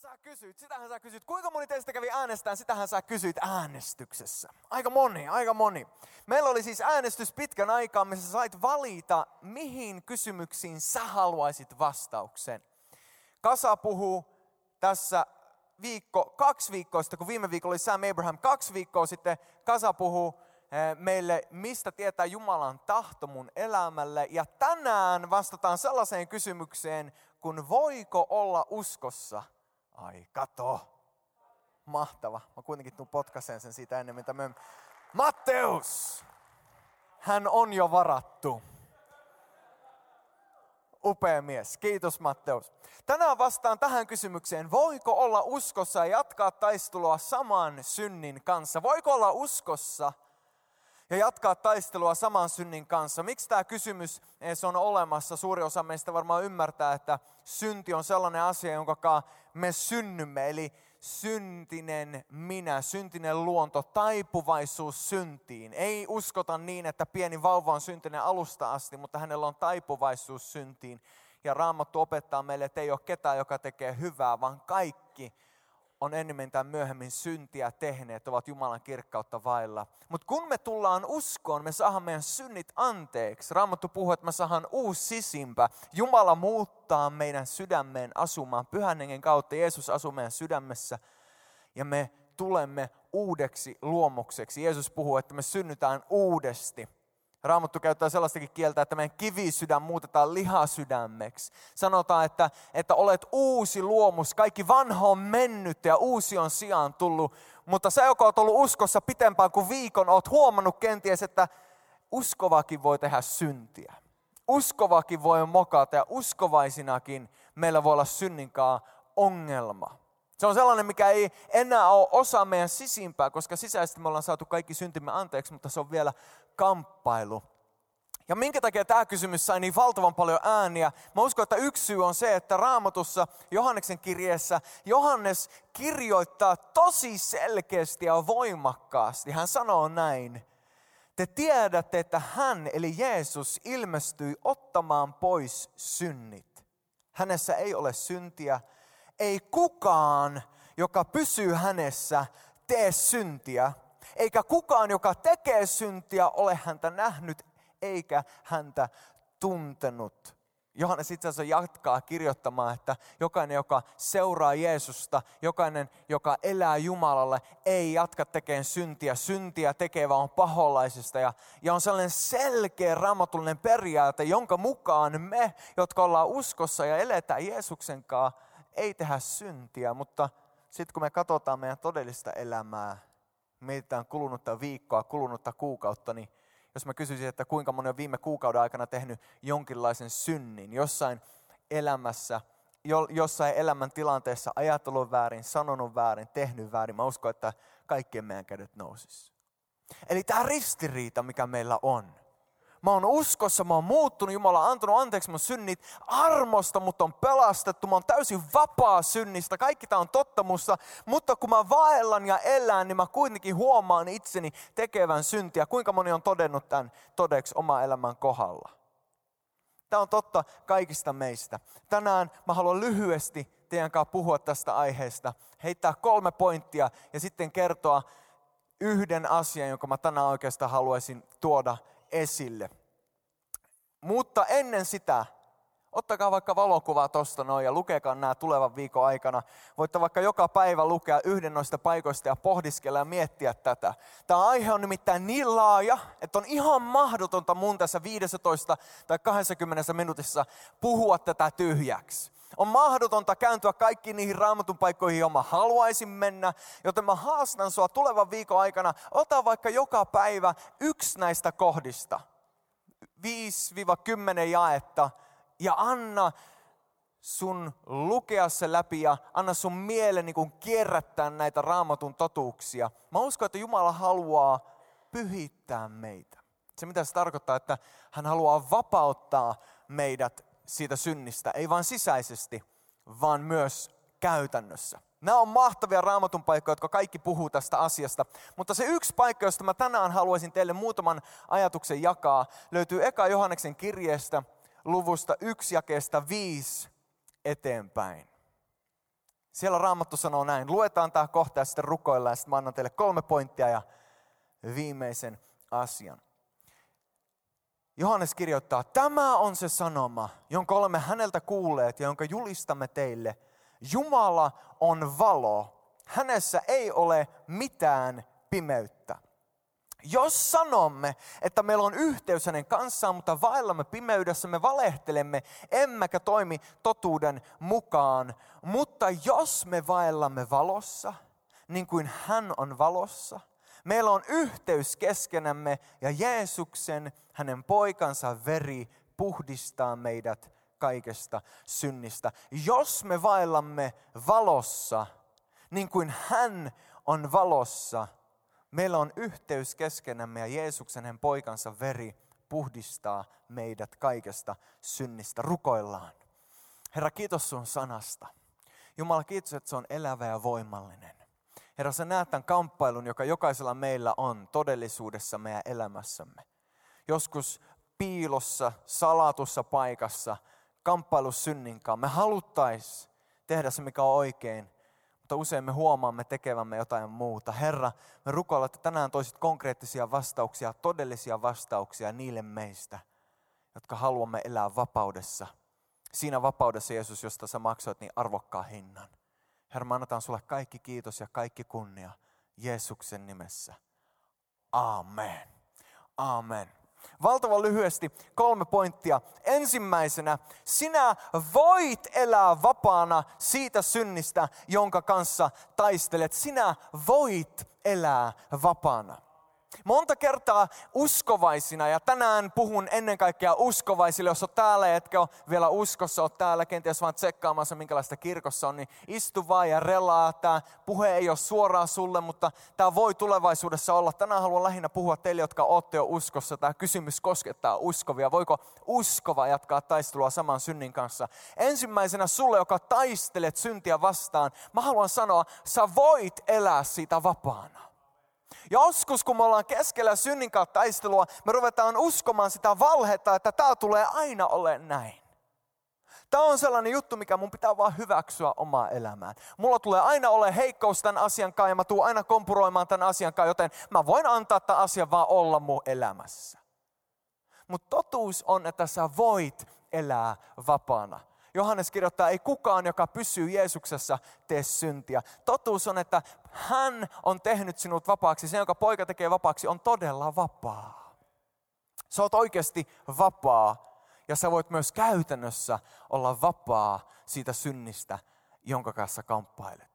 sä kysyit, sitähän sä kysyit. Kuinka moni teistä kävi äänestään, sitähän sä kysyit äänestyksessä. Aika moni, aika moni. Meillä oli siis äänestys pitkän aikaa, missä sait valita, mihin kysymyksiin sä haluaisit vastauksen. Kasa puhuu tässä viikko, kaksi viikkoa sitten, kun viime viikolla oli Sam Abraham, kaksi viikkoa sitten Kasa puhuu eh, meille, mistä tietää Jumalan tahto mun elämälle. Ja tänään vastataan sellaiseen kysymykseen, kun voiko olla uskossa – Ai, kato. Mahtava. Mä kuitenkin tuun potkaseen sen siitä ennen, mitä me... Matteus! Hän on jo varattu. Upea mies. Kiitos Matteus. Tänään vastaan tähän kysymykseen. Voiko olla uskossa ja jatkaa taistelua saman synnin kanssa? Voiko olla uskossa ja jatkaa taistelua saman synnin kanssa. Miksi tämä kysymys se on olemassa? Suuri osa meistä varmaan ymmärtää, että synti on sellainen asia, jonka me synnymme. Eli syntinen minä, syntinen luonto, taipuvaisuus syntiin. Ei uskota niin, että pieni vauva on syntinen alusta asti, mutta hänellä on taipuvaisuus syntiin. Ja Raamattu opettaa meille, että ei ole ketään, joka tekee hyvää, vaan kaikki on enemmän tai myöhemmin syntiä tehneet, ovat Jumalan kirkkautta vailla. Mutta kun me tullaan uskoon, me saadaan meidän synnit anteeksi. Raamattu puhuu, että me saadaan uusi sisimpä. Jumala muuttaa meidän sydämeen asumaan. Pyhän hengen kautta Jeesus asuu meidän sydämessä. Ja me tulemme uudeksi luomukseksi. Jeesus puhuu, että me synnytään uudesti. Raamattu käyttää sellaistakin kieltä, että meidän kivisydän muutetaan lihasydämeksi. Sanotaan, että, että olet uusi luomus, kaikki vanha on mennyt ja uusi on sijaan tullut. Mutta sä, joka oot ollut uskossa pitempään kuin viikon, oot huomannut kenties, että uskovakin voi tehdä syntiä. Uskovakin voi mokata ja uskovaisinakin meillä voi olla synninkaan ongelma. Se on sellainen, mikä ei enää ole osa meidän sisimpää, koska sisäisesti me ollaan saatu kaikki syntimme anteeksi, mutta se on vielä kamppailu. Ja minkä takia tämä kysymys sai niin valtavan paljon ääniä? Mä uskon, että yksi syy on se, että raamatussa Johanneksen kirjeessä Johannes kirjoittaa tosi selkeästi ja voimakkaasti. Hän sanoo näin. Te tiedätte, että hän, eli Jeesus, ilmestyi ottamaan pois synnit. Hänessä ei ole syntiä. Ei kukaan, joka pysyy hänessä, tee syntiä eikä kukaan, joka tekee syntiä, ole häntä nähnyt eikä häntä tuntenut. Johannes itse asiassa jatkaa kirjoittamaan, että jokainen, joka seuraa Jeesusta, jokainen, joka elää Jumalalle, ei jatka tekemään syntiä. Syntiä tekevä on paholaisista. Ja, ja on sellainen selkeä raamatullinen periaate, jonka mukaan me, jotka ollaan uskossa ja eletään Jeesuksen kanssa, ei tehdä syntiä. Mutta sitten kun me katsotaan meidän todellista elämää, mietitään kulunutta viikkoa, kulunutta kuukautta, niin jos mä kysyisin, että kuinka moni on viime kuukauden aikana tehnyt jonkinlaisen synnin jossain elämässä, jossain elämän tilanteessa ajatellut väärin, sanonut väärin, tehnyt väärin, mä uskon, että kaikkien meidän kädet nousis. Eli tämä ristiriita, mikä meillä on, Mä oon uskossa, mä oon muuttunut, Jumala on antanut anteeksi mun synnit armosta, mutta on pelastettu. Mä oon täysin vapaa synnistä, kaikki tää on totta musta. Mutta kun mä vaellan ja elän, niin mä kuitenkin huomaan itseni tekevän syntiä. Kuinka moni on todennut tämän todeksi oma elämän kohdalla? Tämä on totta kaikista meistä. Tänään mä haluan lyhyesti teidän kanssa puhua tästä aiheesta. Heittää kolme pointtia ja sitten kertoa yhden asian, jonka mä tänään oikeastaan haluaisin tuoda esille. Mutta ennen sitä, ottakaa vaikka valokuvaa tuosta noin ja lukekaa nämä tulevan viikon aikana. Voitte vaikka joka päivä lukea yhden noista paikoista ja pohdiskella ja miettiä tätä. Tämä aihe on nimittäin niin laaja, että on ihan mahdotonta mun tässä 15 tai 20 minuutissa puhua tätä tyhjäksi. On mahdotonta kääntyä kaikkiin niihin raamatun paikkoihin, joihin mä haluaisin mennä, joten mä haastan sua tulevan viikon aikana. Ota vaikka joka päivä yksi näistä kohdista. 5-10 jaetta ja anna sun lukea se läpi ja anna sun mielen niin kierrättää näitä raamatun totuuksia. Mä uskon, että Jumala haluaa pyhittää meitä. Se mitä se tarkoittaa, että hän haluaa vapauttaa meidät siitä synnistä, ei vain sisäisesti, vaan myös käytännössä. Nämä on mahtavia raamatun paikkoja, jotka kaikki puhuu tästä asiasta. Mutta se yksi paikka, josta mä tänään haluaisin teille muutaman ajatuksen jakaa, löytyy Eka Johanneksen kirjeestä luvusta 1 jakeesta 5 eteenpäin. Siellä Raamattu sanoo näin. Luetaan tämä kohta ja sitten rukoillaan ja sitten mä annan teille kolme pointtia ja viimeisen asian. Johannes kirjoittaa, tämä on se sanoma, jonka olemme häneltä kuulleet ja jonka julistamme teille. Jumala on valo, hänessä ei ole mitään pimeyttä. Jos sanomme, että meillä on yhteys hänen kanssaan, mutta vaellamme pimeydessä, me valehtelemme, emmekä toimi totuuden mukaan. Mutta jos me vaellamme valossa, niin kuin hän on valossa, meillä on yhteys keskenämme ja Jeesuksen, hänen poikansa veri, puhdistaa meidät kaikesta synnistä. Jos me vaellamme valossa, niin kuin hän on valossa, Meillä on yhteys keskenämme ja Jeesuksen hän poikansa veri puhdistaa meidät kaikesta synnistä. Rukoillaan. Herra, kiitos sun sanasta. Jumala, kiitos, että se on elävä ja voimallinen. Herra, sä näet tämän kamppailun, joka jokaisella meillä on todellisuudessa meidän elämässämme. Joskus piilossa, salatussa paikassa, kamppailu synninkaan. Me haluttais tehdä se, mikä on oikein, mutta usein me huomaamme tekevämme jotain muuta. Herra, me rukoillaan, että tänään toisit konkreettisia vastauksia, todellisia vastauksia niille meistä, jotka haluamme elää vapaudessa. Siinä vapaudessa, Jeesus, josta sä maksoit niin arvokkaan hinnan. Herra, me annetaan sulle kaikki kiitos ja kaikki kunnia Jeesuksen nimessä. Amen. Amen. Valtavan lyhyesti kolme pointtia. Ensimmäisenä, sinä voit elää vapaana siitä synnistä, jonka kanssa taistelet. Sinä voit elää vapaana. Monta kertaa uskovaisina, ja tänään puhun ennen kaikkea uskovaisille, jos on täällä, etkä ole vielä uskossa, on täällä kenties vaan tsekkaamassa, minkälaista kirkossa on, niin istu vaan ja relaa. Tämä puhe ei ole suoraan sulle, mutta tämä voi tulevaisuudessa olla. Tänään haluan lähinnä puhua teille, jotka olette jo uskossa. Tämä kysymys koskettaa uskovia. Voiko uskova jatkaa taistelua saman synnin kanssa? Ensimmäisenä sulle, joka taistelet syntiä vastaan, mä haluan sanoa, sä voit elää siitä vapaana. Joskus, kun me ollaan keskellä synnin kautta taistelua, me ruvetaan uskomaan sitä valhetta, että tämä tulee aina ole näin. Tämä on sellainen juttu, mikä mun pitää vaan hyväksyä omaa elämään. Mulla tulee aina ole heikkous tämän asian kanssa ja mä tuun aina kompuroimaan tämän asian kanssa, joten mä voin antaa tämän asian vaan olla mun elämässä. Mutta totuus on, että sä voit elää vapaana. Johannes kirjoittaa, ei kukaan, joka pysyy Jeesuksessa, tee syntiä. Totuus on, että hän on tehnyt sinut vapaaksi. Se, jonka poika tekee vapaaksi, on todella vapaa. Sä oot oikeasti vapaa. Ja sä voit myös käytännössä olla vapaa siitä synnistä, jonka kanssa kamppailet.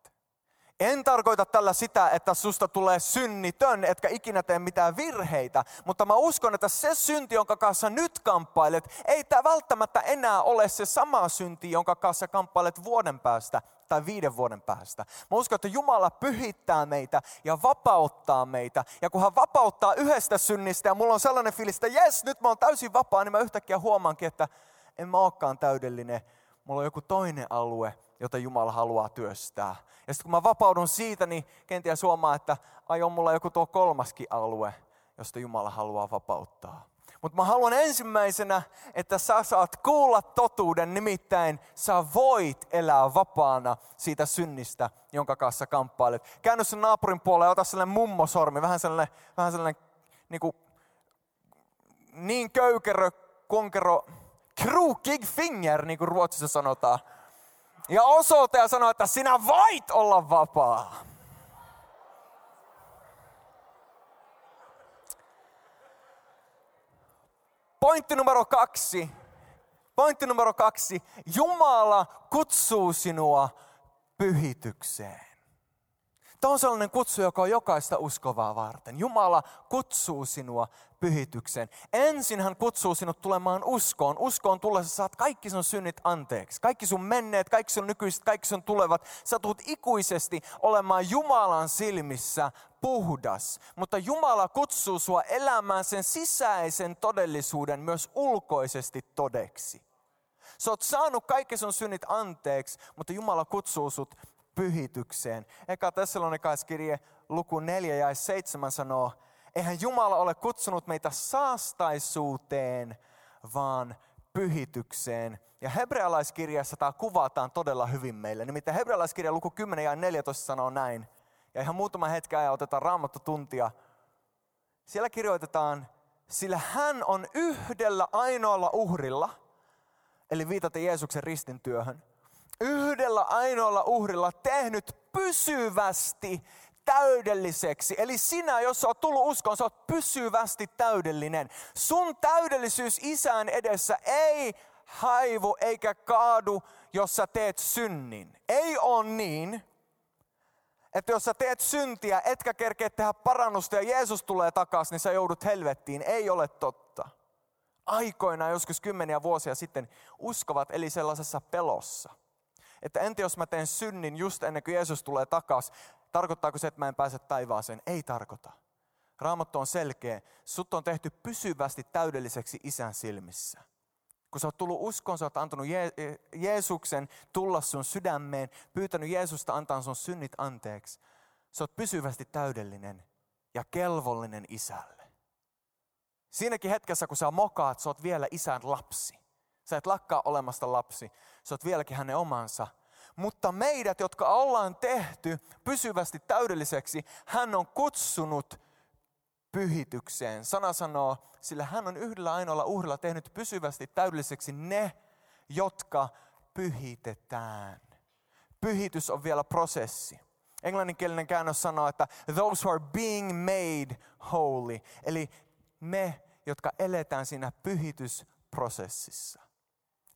En tarkoita tällä sitä, että susta tulee synnitön, etkä ikinä tee mitään virheitä, mutta mä uskon, että se synti, jonka kanssa nyt kamppailet, ei tämä välttämättä enää ole se sama synti, jonka kanssa kamppailet vuoden päästä tai viiden vuoden päästä. Mä uskon, että Jumala pyhittää meitä ja vapauttaa meitä. Ja kun hän vapauttaa yhdestä synnistä ja mulla on sellainen fiilis, että jes, nyt mä oon täysin vapaa, niin mä yhtäkkiä huomaankin, että en mä olekaan täydellinen. Mulla on joku toinen alue, jota Jumala haluaa työstää. Ja sitten kun mä vapaudun siitä, niin kenties huomaa, että ai on mulla joku tuo kolmaskin alue, josta Jumala haluaa vapauttaa. Mutta mä haluan ensimmäisenä, että sä saat kuulla totuuden, nimittäin sä voit elää vapaana siitä synnistä, jonka kanssa kamppailet. Käänny sen naapurin puolelle ja ota sellainen mummosormi, vähän sellainen, vähän sellainen niin, kuin, niin köykerö, konkero, krukig finger, niin kuin ruotsissa sanotaan ja osoite sanoi, että sinä voit olla vapaa. Pointti numero kaksi. Pointti numero kaksi. Jumala kutsuu sinua pyhitykseen. Tämä on sellainen kutsu, joka on jokaista uskovaa varten. Jumala kutsuu sinua pyhitykseen. Ensin hän kutsuu sinut tulemaan uskoon. Uskoon tullessa saat kaikki sun synnit anteeksi. Kaikki sun menneet, kaikki sun nykyiset, kaikki sun tulevat. Sä tulet ikuisesti olemaan Jumalan silmissä puhdas. Mutta Jumala kutsuu sua elämään sen sisäisen todellisuuden myös ulkoisesti todeksi. Sä oot saanut kaikki sun synnit anteeksi, mutta Jumala kutsuu sut pyhitykseen. Eka Thessalonikaiskirje luku 4 ja 7 sanoo, eihän Jumala ole kutsunut meitä saastaisuuteen, vaan pyhitykseen. Ja hebrealaiskirjassa tämä kuvataan todella hyvin meille. Nimittäin hebrealaiskirja luku 10 ja 14 sanoo näin. Ja ihan muutama hetki ajan otetaan raamattu tuntia. Siellä kirjoitetaan, sillä hän on yhdellä ainoalla uhrilla, eli viitaten Jeesuksen ristin työhön, yhdellä ainoalla uhrilla tehnyt pysyvästi täydelliseksi. Eli sinä, jos olet tullut uskoon, oot pysyvästi täydellinen. Sun täydellisyys isän edessä ei haivu eikä kaadu, jos sä teet synnin. Ei ole niin, että jos sä teet syntiä, etkä kerkeä tehdä parannusta ja Jeesus tulee takaisin, niin sä joudut helvettiin. Ei ole totta. Aikoinaan, joskus kymmeniä vuosia sitten, uskovat eli sellaisessa pelossa. Että entä jos mä teen synnin just ennen kuin Jeesus tulee takaisin, tarkoittaako se, että mä en pääse taivaaseen? Ei tarkoita. Raamattu on selkeä. Sut on tehty pysyvästi täydelliseksi isän silmissä. Kun sä oot tullut uskoon, sä oot antanut Je- Jeesuksen tulla sun sydämeen, pyytänyt Jeesusta antaa sun synnit anteeksi. Sä oot pysyvästi täydellinen ja kelvollinen isälle. Siinäkin hetkessä, kun sä mokaat, sä oot vielä isän lapsi. Sä et lakkaa olemasta lapsi. Sä oot vieläkin hänen omansa. Mutta meidät, jotka ollaan tehty pysyvästi täydelliseksi, hän on kutsunut pyhitykseen. Sana sanoo, sillä hän on yhdellä ainoalla uhrilla tehnyt pysyvästi täydelliseksi ne, jotka pyhitetään. Pyhitys on vielä prosessi. Englanninkielinen käännös sanoo, että those who are being made holy. Eli me, jotka eletään siinä pyhitysprosessissa.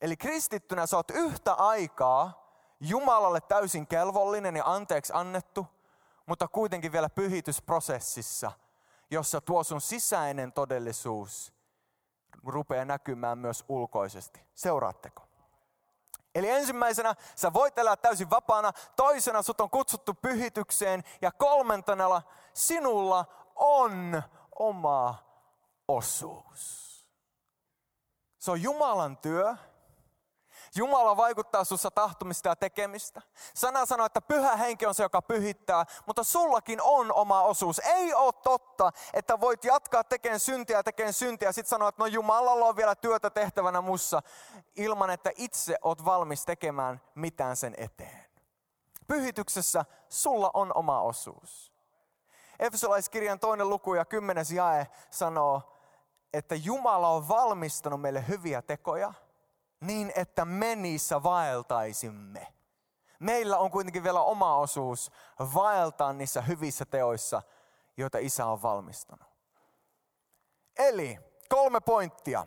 Eli kristittynä sä oot yhtä aikaa Jumalalle täysin kelvollinen ja anteeksi annettu, mutta kuitenkin vielä pyhitysprosessissa – jossa tuo sun sisäinen todellisuus rupeaa näkymään myös ulkoisesti. Seuraatteko? Eli ensimmäisenä sä voit elää täysin vapaana, toisena sut on kutsuttu pyhitykseen ja kolmantena sinulla on oma osuus. Se on Jumalan työ, Jumala vaikuttaa sussa tahtomista ja tekemistä. Sana sanoo, että pyhä henki on se, joka pyhittää, mutta sullakin on oma osuus. Ei ole totta, että voit jatkaa tekemään syntiä ja tekemään syntiä ja sitten sanoa, että no Jumalalla on vielä työtä tehtävänä mussa, ilman että itse oot valmis tekemään mitään sen eteen. Pyhityksessä sulla on oma osuus. Efesolaiskirjan toinen luku ja kymmenes jae sanoo, että Jumala on valmistanut meille hyviä tekoja – niin että me niissä vaeltaisimme. Meillä on kuitenkin vielä oma osuus vaeltaa niissä hyvissä teoissa, joita isä on valmistanut. Eli kolme pointtia.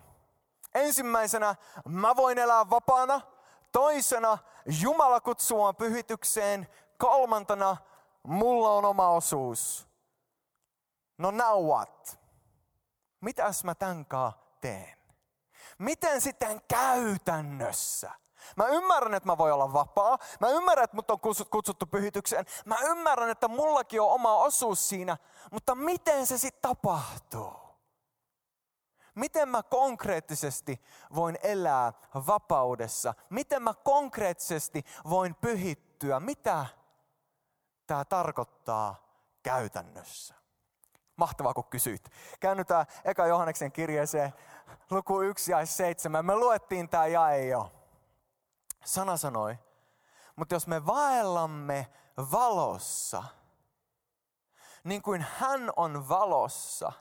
Ensimmäisenä, mä voin elää vapaana. Toisena, Jumala kutsuu pyhitykseen. Kolmantena, mulla on oma osuus. No now what? Mitäs mä tämänkaan teen? Miten sitten käytännössä? Mä ymmärrän, että mä voin olla vapaa. Mä ymmärrän, että mut on kutsuttu pyhitykseen. Mä ymmärrän, että mullakin on oma osuus siinä. Mutta miten se sitten tapahtuu? Miten mä konkreettisesti voin elää vapaudessa? Miten mä konkreettisesti voin pyhittyä? Mitä tämä tarkoittaa käytännössä? Mahtavaa, kun kysyit. Käännytään Eka Johanneksen kirjeeseen luku 1 ja 7. Me luettiin tämä jae jo. Sana sanoi, mutta jos me vaellamme valossa, niin kuin hän on valossa,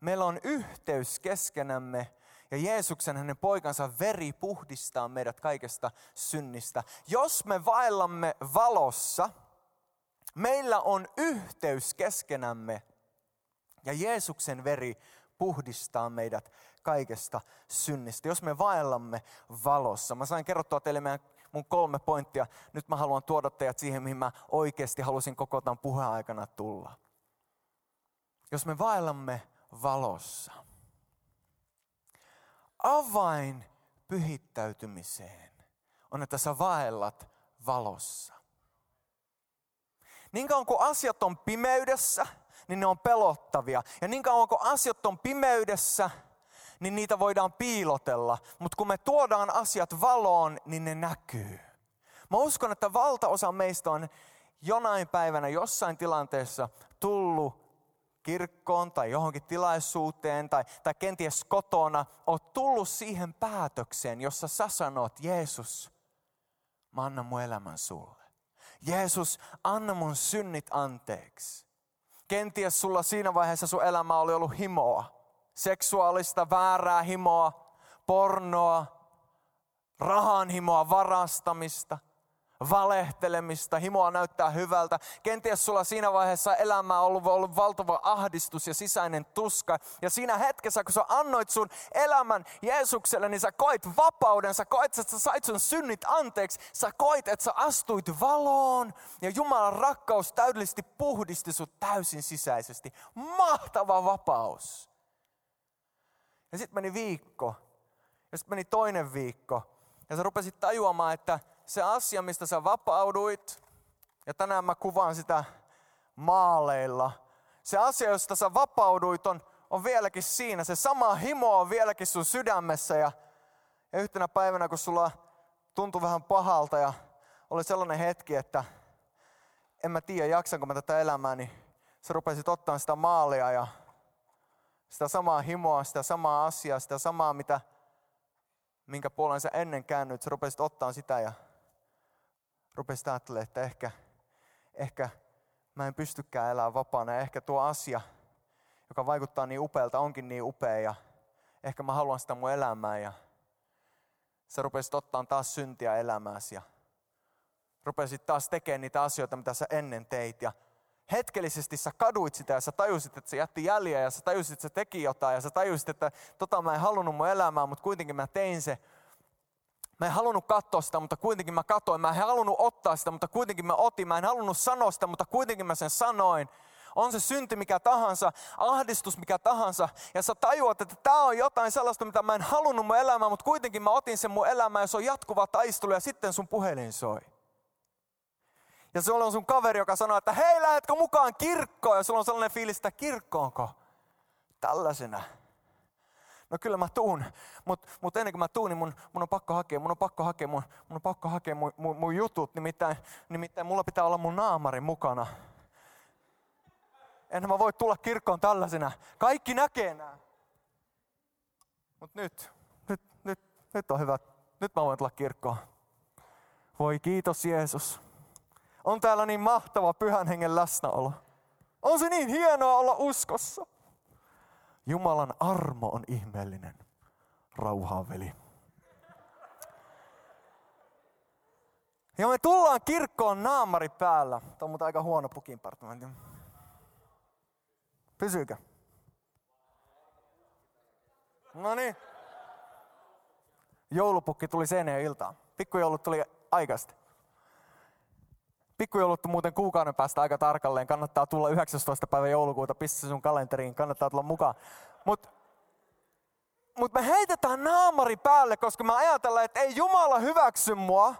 meillä on yhteys keskenämme ja Jeesuksen hänen poikansa veri puhdistaa meidät kaikesta synnistä. Jos me vaellamme valossa, meillä on yhteys keskenämme ja Jeesuksen veri puhdistaa meidät kaikesta synnistä. Jos me vaellamme valossa. Mä sain kerrottua teille meidän mun kolme pointtia. Nyt mä haluan tuoda teidät siihen, mihin mä oikeasti halusin koko tämän puheaikana tulla. Jos me vaellamme valossa. Avain pyhittäytymiseen on, että sä vaellat valossa. Niin kauan kuin asiat on pimeydessä, niin ne on pelottavia. Ja niin kauan kuin asiat on pimeydessä, niin niitä voidaan piilotella. Mutta kun me tuodaan asiat valoon, niin ne näkyy. Mä uskon, että valtaosa meistä on jonain päivänä jossain tilanteessa tullut kirkkoon tai johonkin tilaisuuteen tai, tai kenties kotona, oot tullut siihen päätökseen, jossa sä sanot, Jeesus, mä annan mun elämän sulle. Jeesus, anna mun synnit anteeksi. Kenties sulla siinä vaiheessa sun elämä oli ollut himoa. Seksuaalista väärää himoa, pornoa, rahan himoa, varastamista – valehtelemista, himoa näyttää hyvältä. Kenties sulla siinä vaiheessa elämää on ollut, ollut valtava ahdistus ja sisäinen tuska. Ja siinä hetkessä, kun sä annoit sun elämän Jeesukselle, niin sä koit vapauden, sä koit, että sä sait sun synnit anteeksi. Sä koit, että sä astuit valoon ja Jumalan rakkaus täydellisesti puhdisti sut täysin sisäisesti. Mahtava vapaus. Ja sitten meni viikko. Ja sitten meni toinen viikko. Ja sä rupesit tajuamaan, että se asia, mistä sä vapauduit, ja tänään mä kuvaan sitä maaleilla. Se asia, josta sä vapauduit, on, on vieläkin siinä. Se sama himo on vieläkin sun sydämessä. Ja, ja yhtenä päivänä, kun sulla tuntui vähän pahalta ja oli sellainen hetki, että en mä tiedä, jaksanko mä tätä elämää, niin sä rupesit ottaa sitä maalia ja sitä samaa himoa, sitä samaa asiaa, sitä samaa, mitä, minkä puolen sä ennen käännyt, sä rupesit ottaa sitä ja rupesit ajattelemaan, että ehkä, ehkä mä en pystykään elämään vapaana. Ja ehkä tuo asia, joka vaikuttaa niin upealta, onkin niin upea. Ja ehkä mä haluan sitä mun elämää. Ja sä rupesit ottaa taas syntiä elämääsi. Ja rupesit taas tekemään niitä asioita, mitä sä ennen teit. Ja hetkellisesti sä kaduit sitä ja sä tajusit, että se jätti jäljiä. Ja sä tajusit, että se teki jotain. Ja sä tajusit, että tota mä en halunnut mun elämää, mutta kuitenkin mä tein se. Mä en halunnut katsoa sitä, mutta kuitenkin mä katoin. Mä en halunnut ottaa sitä, mutta kuitenkin mä otin. Mä en halunnut sanoa sitä, mutta kuitenkin mä sen sanoin. On se synti mikä tahansa, ahdistus mikä tahansa. Ja sä tajuat, että tämä on jotain sellaista, mitä mä en halunnut mun elämään, mutta kuitenkin mä otin sen mun elämään ja se on jatkuva taistelu ja sitten sun puhelin soi. Ja sulla on sun kaveri, joka sanoo, että hei, lähetkö mukaan kirkkoon? Ja sulla on sellainen fiilis, että kirkkoonko? Tällaisena no kyllä mä tuun, mutta mut ennen kuin mä tuun, niin mun, mun on pakko hakea, mun on pakko hakea, mun, mun on pakko hakea mun, mun, mun jutut, nimittäin, nimittäin mulla pitää olla mun naamari mukana. En mä voi tulla kirkkoon tällaisena. Kaikki näkee nämä. Mutta nyt, nyt, nyt, nyt on hyvä. Nyt mä voin tulla kirkkoon. Voi kiitos Jeesus. On täällä niin mahtava pyhän hengen läsnäolo. On se niin hienoa olla uskossa. Jumalan armo on ihmeellinen. Rauhaa veli. Ja me tullaan kirkkoon naamari päällä. Tämä on mutta aika huono pukinparttu. Pysyykö? No niin. Joulupukki tuli sen iltaan. Pikkujoulut tuli aikaisesti. Pikkujoulut on muuten kuukauden päästä aika tarkalleen. Kannattaa tulla 19. päivä joulukuuta, pistä sun kalenteriin, kannattaa tulla mukaan. Mutta mut me heitetään naamari päälle, koska me ajatellaan, että ei Jumala hyväksy mua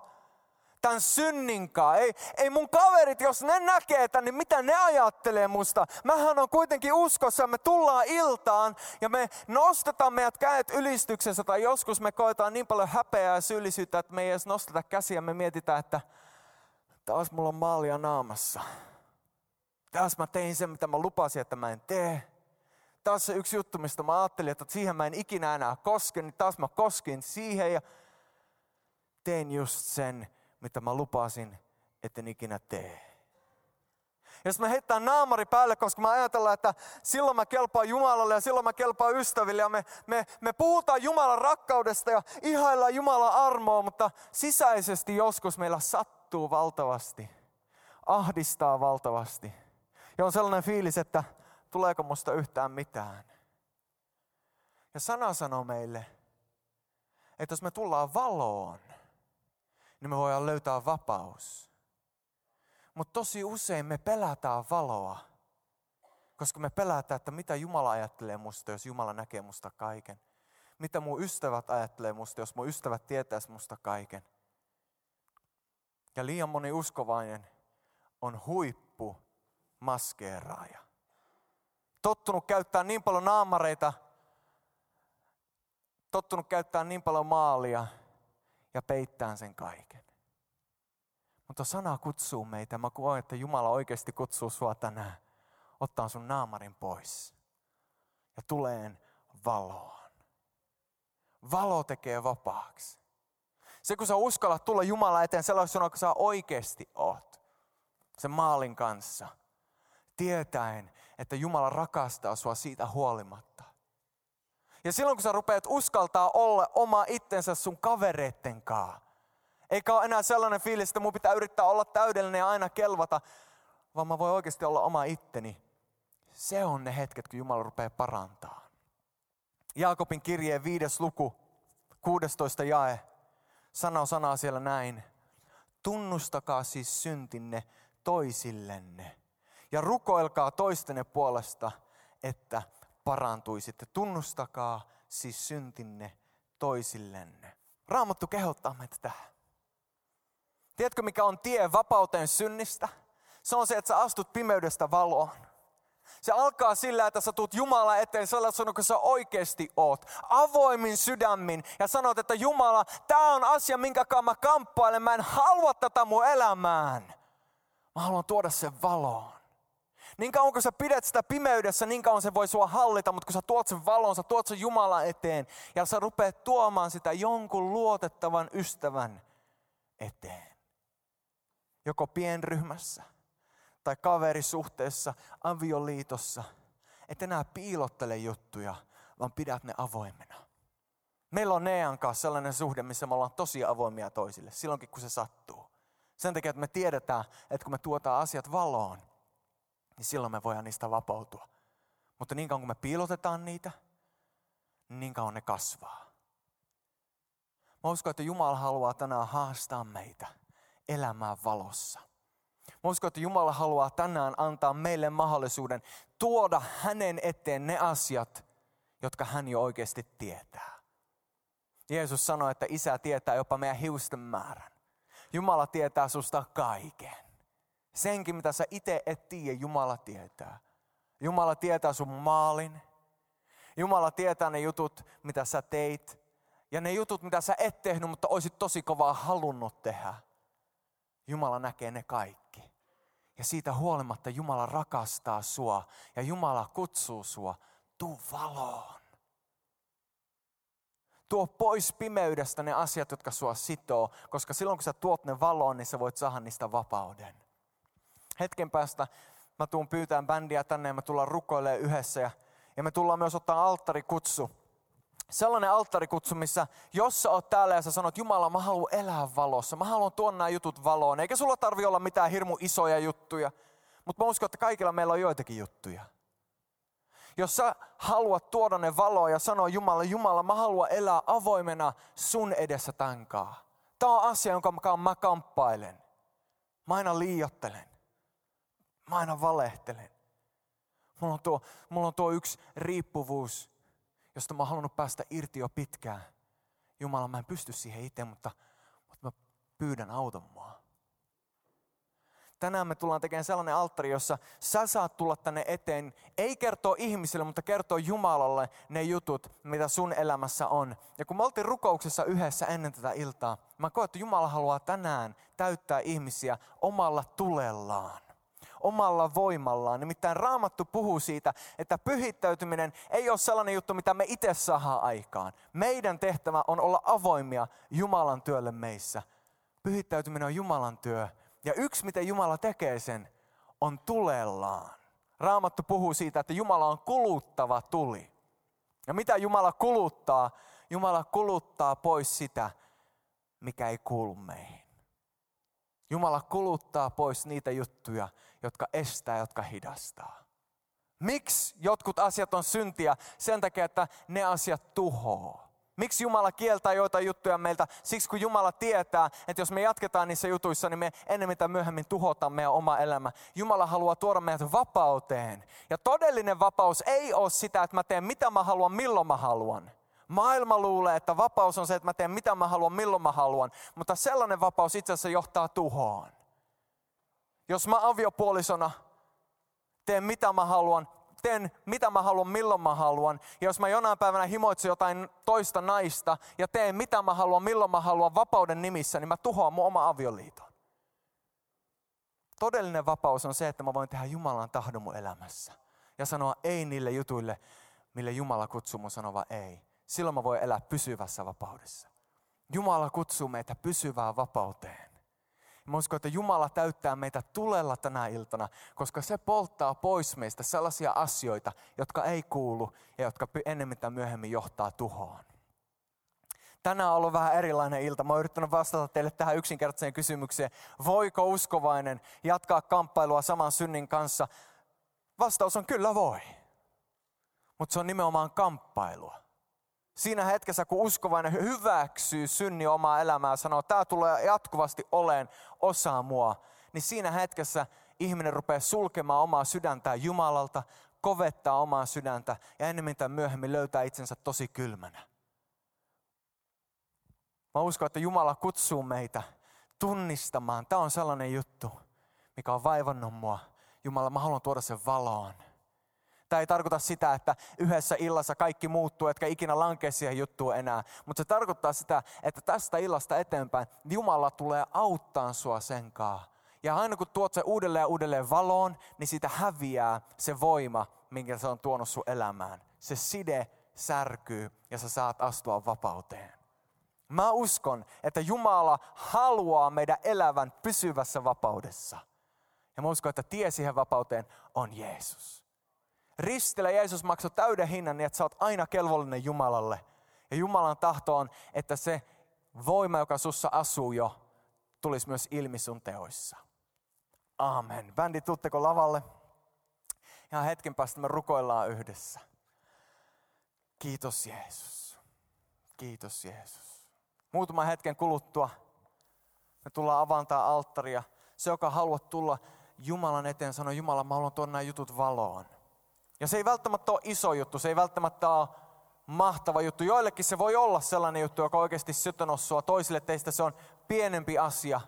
tämän synninkaan. Ei, ei mun kaverit, jos ne näkee tämän, niin mitä ne ajattelee musta? Mähän on kuitenkin uskossa me tullaan iltaan ja me nostetaan meidät kädet ylistyksessä tai joskus me koetaan niin paljon häpeää ja syyllisyyttä, että me ei edes nosteta käsiä. Me mietitään, että taas mulla on maalia naamassa. Taas mä tein sen, mitä mä lupasin, että mä en tee. Taas se yksi juttu, mistä mä ajattelin, että siihen mä en ikinä enää koske, niin taas mä koskin siihen ja tein just sen, mitä mä lupasin, etten ikinä tee. Sitten me heittää naamari päälle, koska me ajatellaan, että silloin mä kelpaan Jumalalle ja silloin mä kelpaan ystäville. Ja me, me, me puhutaan Jumalan rakkaudesta ja ihaillaan Jumalan armoa, mutta sisäisesti joskus meillä sattuu sattuu valtavasti, ahdistaa valtavasti. Ja on sellainen fiilis, että tuleeko musta yhtään mitään. Ja sana sanoo meille, että jos me tullaan valoon, niin me voidaan löytää vapaus. Mutta tosi usein me pelätään valoa, koska me pelätään, että mitä Jumala ajattelee musta, jos Jumala näkee musta kaiken. Mitä mun ystävät ajattelee musta, jos mun ystävät tietäis musta kaiken. Ja liian moni uskovainen on huippu maskeeraaja. Tottunut käyttää niin paljon naamareita, tottunut käyttää niin paljon maalia ja peittää sen kaiken. Mutta sana kutsuu meitä. Mä koen, että Jumala oikeasti kutsuu sua tänään ottaa sun naamarin pois ja tuleen valoon. Valo tekee vapaaksi. Se kun sä uskallat tulla Jumala eteen sellaisena, kun sä oikeasti oot. Sen maalin kanssa. Tietäen, että Jumala rakastaa sua siitä huolimatta. Ja silloin kun sä rupeat uskaltaa olla oma itsensä sun kavereitten kanssa. Eikä ole enää sellainen fiilis, että mun pitää yrittää olla täydellinen ja aina kelvata. Vaan mä voin oikeasti olla oma itteni. Se on ne hetket, kun Jumala rupeaa parantaa. Jaakobin kirjeen viides luku, 16 jae, sanoo sanaa siellä näin. Tunnustakaa siis syntinne toisillenne ja rukoilkaa toistenne puolesta, että parantuisitte. Tunnustakaa siis syntinne toisillenne. Raamattu kehottaa meitä tähän. Tiedätkö mikä on tie vapauteen synnistä? Se on se, että sä astut pimeydestä valoon. Se alkaa sillä, että sä tuut Jumala eteen sellaisena kuin sä oikeasti oot. Avoimin sydämin ja sanot, että Jumala, tämä on asia, minkä kanssa mä kamppailen. Mä en halua tätä mun elämään. Mä haluan tuoda sen valoon. Niin kauan kun sä pidät sitä pimeydessä, niin kauan se voi sua hallita, mutta kun sä tuot sen valon, sä tuot sen Jumala eteen ja sä rupeat tuomaan sitä jonkun luotettavan ystävän eteen. Joko pienryhmässä tai kaverisuhteessa, avioliitossa, et enää piilottele juttuja, vaan pidät ne avoimena. Meillä on Nean kanssa sellainen suhde, missä me ollaan tosi avoimia toisille, silloinkin kun se sattuu. Sen takia, että me tiedetään, että kun me tuotaan asiat valoon, niin silloin me voidaan niistä vapautua. Mutta niin kauan kun me piilotetaan niitä, niin kauan ne kasvaa. Mä uskon, että Jumala haluaa tänään haastaa meitä elämään valossa. Mä uskon, että Jumala haluaa tänään antaa meille mahdollisuuden tuoda hänen eteen ne asiat, jotka hän jo oikeasti tietää. Jeesus sanoi, että isä tietää jopa meidän hiusten määrän. Jumala tietää susta kaiken. Senkin, mitä sä itse et tiedä, Jumala tietää. Jumala tietää sun maalin. Jumala tietää ne jutut, mitä sä teit. Ja ne jutut, mitä sä et tehnyt, mutta olisit tosi kovaa halunnut tehdä. Jumala näkee ne kaikki. Ja siitä huolimatta Jumala rakastaa sua ja Jumala kutsuu sua, tuu valoon. Tuo pois pimeydestä ne asiat, jotka sua sitoo, koska silloin kun sä tuot ne valoon, niin sä voit saada niistä vapauden. Hetken päästä mä tuun pyytään bändiä tänne ja me tullaan rukoilemaan yhdessä ja, ja me tullaan myös ottaa alttarikutsu sellainen alttarikutsu, missä jos sä oot täällä ja sä sanot, Jumala, mä haluan elää valossa, mä haluan tuoda nämä jutut valoon. Eikä sulla tarvi olla mitään hirmu isoja juttuja, mutta mä uskon, että kaikilla meillä on joitakin juttuja. Jos sä haluat tuoda ne valoa ja sanoa Jumala, Jumala, mä haluan elää avoimena sun edessä tämänkaan. Tämä on asia, jonka mä kamppailen. Mä aina liiottelen. Mä aina valehtelen. Mulla on tuo, mulla on tuo yksi riippuvuus, josta mä oon halunnut päästä irti jo pitkään. Jumala, mä en pysty siihen itse, mutta, mutta mä pyydän auta mua. Tänään me tullaan tekemään sellainen alttari, jossa sä saat tulla tänne eteen, ei kertoa ihmisille, mutta kertoa Jumalalle ne jutut, mitä sun elämässä on. Ja kun me oltiin rukouksessa yhdessä ennen tätä iltaa, mä koen, että Jumala haluaa tänään täyttää ihmisiä omalla tulellaan omalla voimallaan. Nimittäin Raamattu puhuu siitä, että pyhittäytyminen ei ole sellainen juttu, mitä me itse saadaan aikaan. Meidän tehtävä on olla avoimia Jumalan työlle meissä. Pyhittäytyminen on Jumalan työ. Ja yksi, miten Jumala tekee sen, on tulellaan. Raamattu puhuu siitä, että Jumala on kuluttava tuli. Ja mitä Jumala kuluttaa? Jumala kuluttaa pois sitä, mikä ei kuulu meihin. Jumala kuluttaa pois niitä juttuja, jotka estää, jotka hidastaa. Miksi jotkut asiat on syntiä? Sen takia, että ne asiat tuhoo. Miksi Jumala kieltää joitain juttuja meiltä? Siksi kun Jumala tietää, että jos me jatketaan niissä jutuissa, niin me enemmän tai myöhemmin tuhotaan meidän oma elämä. Jumala haluaa tuoda meidät vapauteen. Ja todellinen vapaus ei ole sitä, että mä teen mitä mä haluan, milloin mä haluan. Maailma luulee, että vapaus on se, että mä teen mitä mä haluan, milloin mä haluan. Mutta sellainen vapaus itse asiassa johtaa tuhoon. Jos mä aviopuolisona teen mitä mä haluan, teen mitä mä haluan, milloin mä haluan. Ja jos mä jonain päivänä himoitsen jotain toista naista ja teen mitä mä haluan, milloin mä haluan vapauden nimissä, niin mä tuhoan mun oma avioliiton. Todellinen vapaus on se, että mä voin tehdä Jumalan tahdon mun elämässä. Ja sanoa ei niille jutuille, mille Jumala kutsuu mun sanova ei. Silloin mä voin elää pysyvässä vapaudessa. Jumala kutsuu meitä pysyvään vapauteen. Mä uskon, että Jumala täyttää meitä tulella tänä iltana, koska se polttaa pois meistä sellaisia asioita, jotka ei kuulu ja jotka ennemmin tai myöhemmin johtaa tuhoon. Tänään on ollut vähän erilainen ilta. Mä oon yrittänyt vastata teille tähän yksinkertaiseen kysymykseen. Voiko uskovainen jatkaa kamppailua saman synnin kanssa? Vastaus on kyllä voi. Mutta se on nimenomaan kamppailua. Siinä hetkessä, kun uskovainen hyväksyy synni omaa elämää ja sanoo, tämä tulee jatkuvasti oleen osa mua, niin siinä hetkessä ihminen rupeaa sulkemaan omaa sydäntään Jumalalta, kovettaa omaa sydäntä ja ennemmin tai myöhemmin löytää itsensä tosi kylmänä. Mä uskon, että Jumala kutsuu meitä tunnistamaan. Tämä on sellainen juttu, mikä on vaivannut mua. Jumala, mä haluan tuoda sen valoon. Tämä ei tarkoita sitä, että yhdessä illassa kaikki muuttuu, etkä ikinä lankea siihen juttuun enää. Mutta se tarkoittaa sitä, että tästä illasta eteenpäin Jumala tulee auttaa sua senkaan. Ja aina kun tuot se uudelleen ja uudelleen valoon, niin siitä häviää se voima, minkä se on tuonut sun elämään. Se side särkyy ja sä saat astua vapauteen. Mä uskon, että Jumala haluaa meidän elävän pysyvässä vapaudessa. Ja mä uskon, että tie siihen vapauteen on Jeesus. Ristillä Jeesus maksoi täyden hinnan niin, että sä oot aina kelvollinen Jumalalle. Ja Jumalan tahto on, että se voima, joka sussa asuu jo, tulisi myös ilmi sun teoissa. Amen. Bändi, tutteko lavalle? Ja hetken päästä me rukoillaan yhdessä. Kiitos Jeesus. Kiitos Jeesus. Muutaman hetken kuluttua me tullaan avantaa alttaria. Se, joka haluat tulla Jumalan eteen, sanoo Jumala, mä haluan tuoda nämä jutut valoon. Ja se ei välttämättä ole iso juttu, se ei välttämättä ole mahtava juttu. Joillekin se voi olla sellainen juttu, joka oikeasti sytön sua. Toisille teistä se on pienempi asia.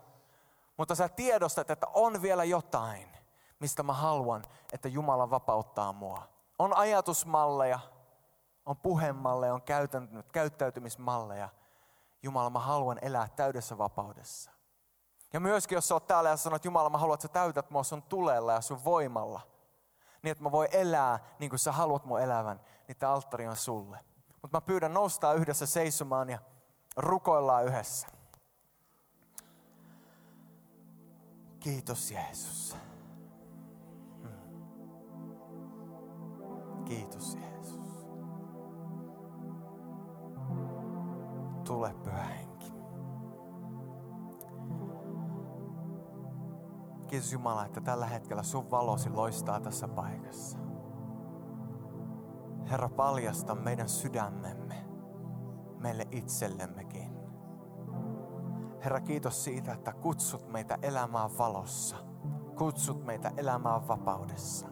Mutta sä tiedostat, että on vielä jotain, mistä mä haluan, että Jumala vapauttaa mua. On ajatusmalleja, on puhemalleja, on käyttäytymismalleja. Jumala, mä haluan elää täydessä vapaudessa. Ja myöskin, jos sä oot täällä ja sanot, Jumala, mä haluan, että sä täytät mua sun tulella ja sun voimalla – niin että mä voin elää niin kuin sä haluat mun elävän, niin tämä alttari on sulle. Mutta mä pyydän noustaa yhdessä seisomaan ja rukoillaan yhdessä. Kiitos Jeesus. Hmm. Kiitos Jeesus. Tule pyhä Kiitos Jumala, että tällä hetkellä sun valosi loistaa tässä paikassa. Herra, paljasta meidän sydämemme meille itsellemmekin. Herra, kiitos siitä, että kutsut meitä elämään valossa. Kutsut meitä elämään vapaudessa.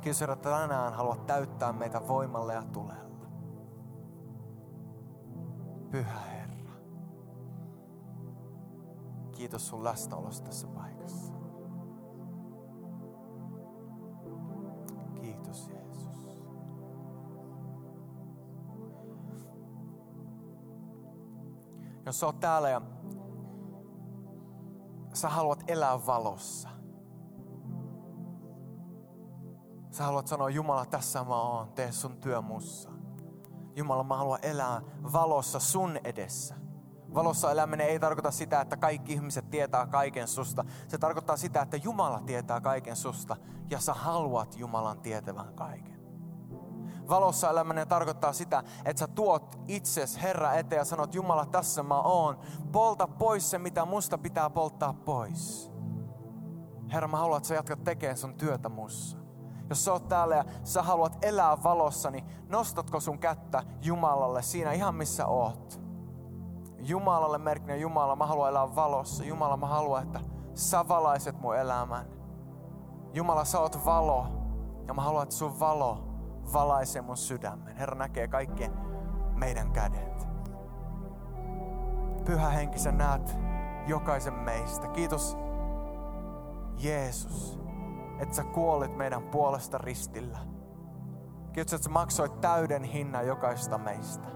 Kiitos, Herra, että tänään haluat täyttää meitä voimalla ja tulella. Pyhä Kiitos sun läsnäolosta tässä paikassa. Kiitos Jeesus. Jos sä oot täällä ja sä haluat elää valossa. Sä haluat sanoa, Jumala, tässä mä oon, tee sun työ mussa. Jumala, mä haluan elää valossa sun edessä. Valossa eläminen ei tarkoita sitä, että kaikki ihmiset tietää kaiken susta. Se tarkoittaa sitä, että Jumala tietää kaiken susta ja sä haluat Jumalan tietävän kaiken. Valossa eläminen tarkoittaa sitä, että sä tuot itses Herra eteen ja sanot, Jumala, tässä mä oon. Polta pois se, mitä musta pitää polttaa pois. Herra, mä haluan, että sä jatkat tekemään sun työtä mussa. Jos sä oot täällä ja sä haluat elää valossa, niin nostatko sun kättä Jumalalle siinä ihan missä oot? Jumalalle merkkinä, Jumala, mä haluan elää valossa. Jumala, mä haluan, että sä valaiset mun elämän. Jumala, sä oot valo. Ja mä haluan, että sun valo valaisee mun sydämen. Herra näkee kaikkien meidän kädet. Pyhä henki, sä näet jokaisen meistä. Kiitos Jeesus, että sä kuolit meidän puolesta ristillä. Kiitos, että sä maksoit täyden hinnan jokaista meistä.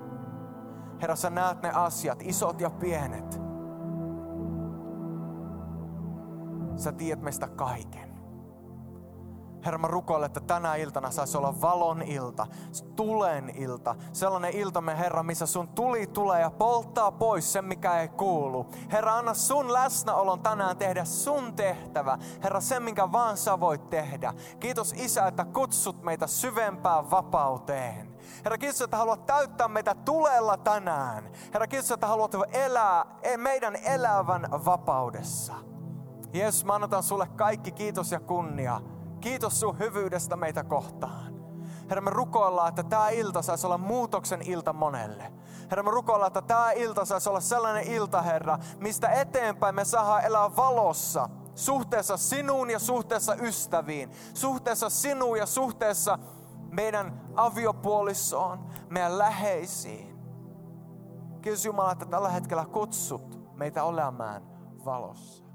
Herra, sä näet ne asiat, isot ja pienet. sä tiedät meistä kaiken. Herra, mä rukoilen, että tänä iltana saisi olla valon ilta, tulen ilta. Sellainen ilta, me Herra, missä sun tuli tulee ja polttaa pois sen, mikä ei kuulu. Herra, anna sun läsnäolon tänään tehdä sun tehtävä. Herra, sen, minkä vaan sä voit tehdä. Kiitos Isä, että kutsut meitä syvempään vapauteen. Herra, kiitos, että haluat täyttää meitä tulella tänään. Herra, kiitos, että haluat elää e, meidän elävän vapaudessa. Jeesus, mä annetaan sulle kaikki kiitos ja kunnia. Kiitos sun hyvyydestä meitä kohtaan. Herra, me rukoillaan, että tämä ilta saisi olla muutoksen ilta monelle. Herra, me rukoillaan, että tämä ilta saisi olla sellainen ilta, Herra, mistä eteenpäin me saadaan elää valossa. Suhteessa sinuun ja suhteessa ystäviin. Suhteessa sinuun ja suhteessa meidän aviopuolisoon, meidän läheisiin. Kiitos Jumala, että tällä hetkellä kutsut meitä olemaan valossa.